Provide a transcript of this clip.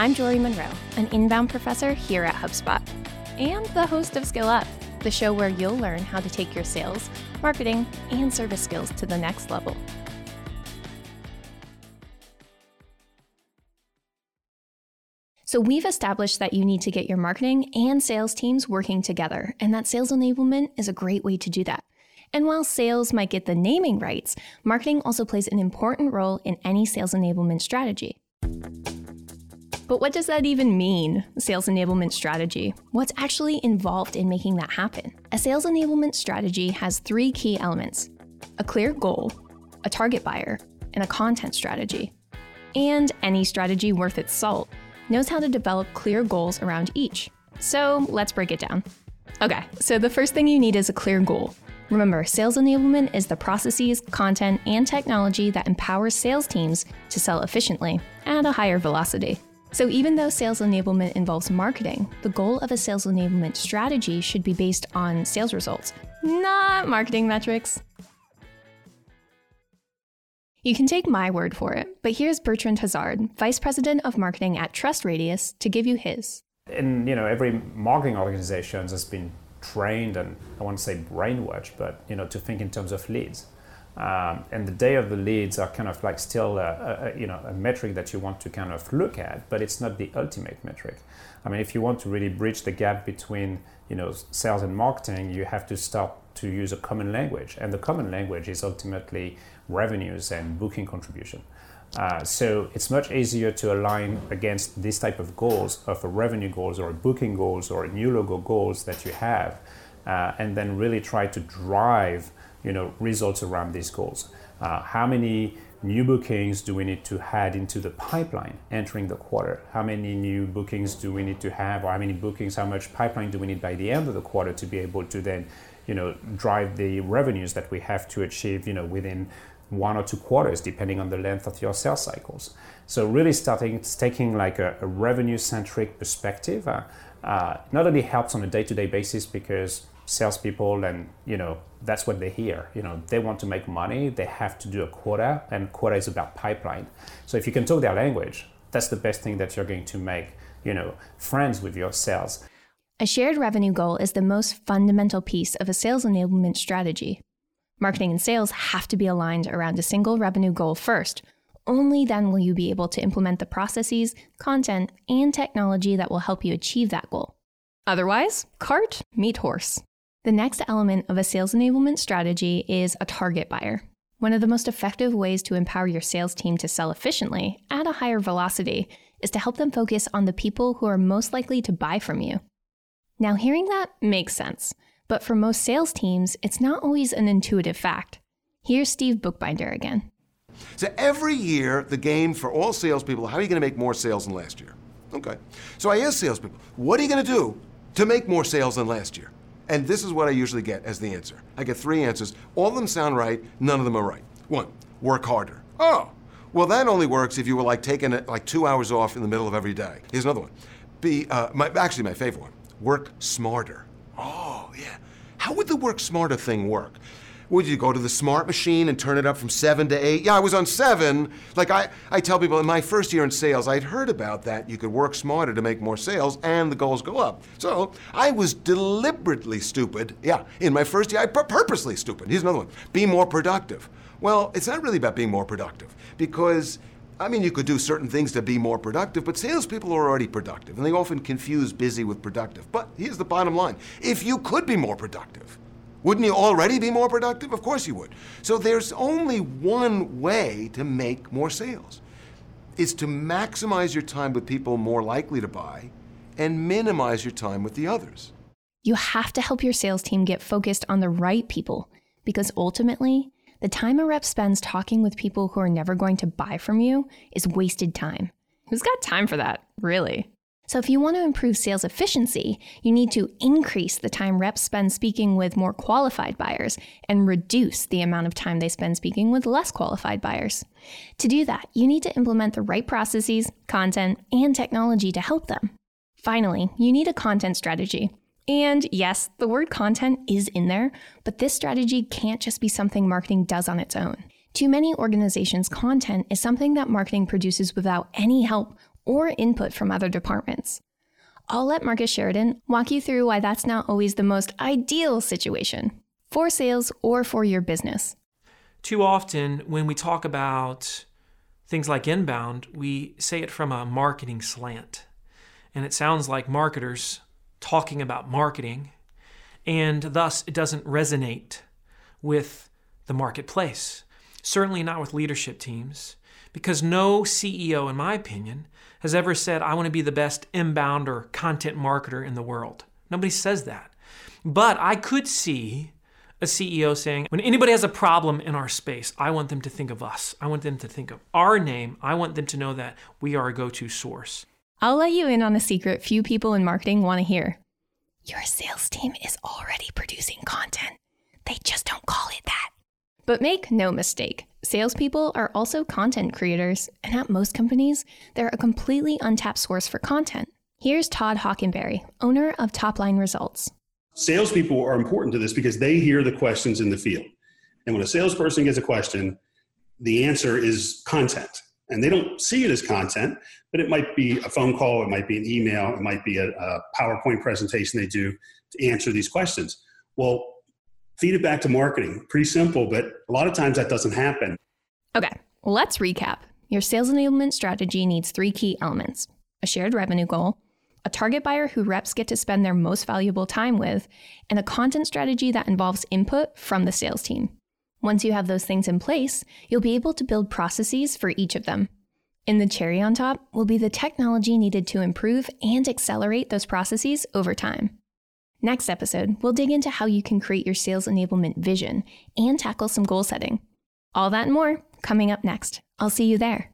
I'm Jorie Munroe, an inbound professor here at HubSpot, and the host of Skill Up, the show where you'll learn how to take your sales, marketing, and service skills to the next level. So, we've established that you need to get your marketing and sales teams working together, and that sales enablement is a great way to do that. And while sales might get the naming rights, marketing also plays an important role in any sales enablement strategy. But what does that even mean, sales enablement strategy? What's actually involved in making that happen? A sales enablement strategy has three key elements a clear goal, a target buyer, and a content strategy. And any strategy worth its salt knows how to develop clear goals around each. So let's break it down. Okay, so the first thing you need is a clear goal. Remember, sales enablement is the processes, content, and technology that empowers sales teams to sell efficiently at a higher velocity. So, even though sales enablement involves marketing, the goal of a sales enablement strategy should be based on sales results, not marketing metrics. You can take my word for it, but here's Bertrand Hazard, Vice President of Marketing at TrustRadius, to give you his. And you know, every marketing organization has been trained and I want to say brainwashed, but you know, to think in terms of leads. Um, and the day of the leads are kind of like still a, a, you know a metric that you want to kind of look at, but it's not the ultimate metric. I mean, if you want to really bridge the gap between you know sales and marketing, you have to start to use a common language, and the common language is ultimately revenues and booking contribution. Uh, so it's much easier to align against this type of goals of a revenue goals or a booking goals or a new logo goals that you have, uh, and then really try to drive you know, results around these goals. Uh, how many new bookings do we need to add into the pipeline entering the quarter? How many new bookings do we need to have, or how many bookings, how much pipeline do we need by the end of the quarter to be able to then, you know, drive the revenues that we have to achieve, you know, within one or two quarters, depending on the length of your sales cycles. So really starting taking like a, a revenue-centric perspective uh, uh, not only helps on a day-to-day basis because salespeople and you know that's what they hear. You know they want to make money, they have to do a quota, and quota is about pipeline. So if you can talk their language, that's the best thing that you're going to make you know friends with your sales. A shared revenue goal is the most fundamental piece of a sales enablement strategy. Marketing and sales have to be aligned around a single revenue goal first. Only then will you be able to implement the processes, content, and technology that will help you achieve that goal. Otherwise, cart, meet horse. The next element of a sales enablement strategy is a target buyer. One of the most effective ways to empower your sales team to sell efficiently at a higher velocity is to help them focus on the people who are most likely to buy from you. Now, hearing that makes sense. But for most sales teams, it's not always an intuitive fact. Here's Steve Bookbinder again. So every year, the game for all salespeople, how are you going to make more sales than last year? Okay. So I ask salespeople, what are you going to do to make more sales than last year? And this is what I usually get as the answer. I get three answers. All of them sound right, none of them are right. One, work harder. Oh, well, that only works if you were like taking like two hours off in the middle of every day. Here's another one. Be, uh, my, actually, my favorite one work smarter. Oh, yeah. How would the work smarter thing work? Would you go to the smart machine and turn it up from seven to eight? Yeah, I was on seven. Like I, I tell people in my first year in sales, I'd heard about that. You could work smarter to make more sales and the goals go up. So I was deliberately stupid. Yeah, in my first year, I purposely stupid. Here's another one be more productive. Well, it's not really about being more productive because I mean, you could do certain things to be more productive, but salespeople are already productive, and they often confuse busy with productive. But here's the bottom line if you could be more productive, wouldn't you already be more productive? Of course you would. So there's only one way to make more sales. It's to maximize your time with people more likely to buy and minimize your time with the others. You have to help your sales team get focused on the right people because ultimately, the time a rep spends talking with people who are never going to buy from you is wasted time. Who's got time for that, really? So, if you want to improve sales efficiency, you need to increase the time reps spend speaking with more qualified buyers and reduce the amount of time they spend speaking with less qualified buyers. To do that, you need to implement the right processes, content, and technology to help them. Finally, you need a content strategy. And yes, the word content is in there, but this strategy can't just be something marketing does on its own. Too many organizations' content is something that marketing produces without any help or input from other departments. I'll let Marcus Sheridan walk you through why that's not always the most ideal situation for sales or for your business. Too often, when we talk about things like inbound, we say it from a marketing slant. And it sounds like marketers talking about marketing, and thus it doesn't resonate with the marketplace. Certainly not with leadership teams, because no CEO, in my opinion, has ever said, I want to be the best inbound or content marketer in the world. Nobody says that. But I could see a CEO saying, when anybody has a problem in our space, I want them to think of us. I want them to think of our name. I want them to know that we are a go to source. I'll let you in on a secret few people in marketing want to hear. Your sales team is already producing content. They just don't call it that. But make no mistake, salespeople are also content creators, and at most companies, they're a completely untapped source for content. Here's Todd Hockenberry, owner of Topline Results. Salespeople are important to this because they hear the questions in the field. And when a salesperson gets a question, the answer is content. And they don't see it as content, but it might be a phone call, it might be an email, it might be a, a PowerPoint presentation they do to answer these questions. Well, feed it back to marketing. Pretty simple, but a lot of times that doesn't happen. Okay, let's recap. Your sales enablement strategy needs three key elements a shared revenue goal, a target buyer who reps get to spend their most valuable time with, and a content strategy that involves input from the sales team. Once you have those things in place, you'll be able to build processes for each of them. In the cherry on top will be the technology needed to improve and accelerate those processes over time. Next episode, we'll dig into how you can create your sales enablement vision and tackle some goal setting. All that and more coming up next. I'll see you there.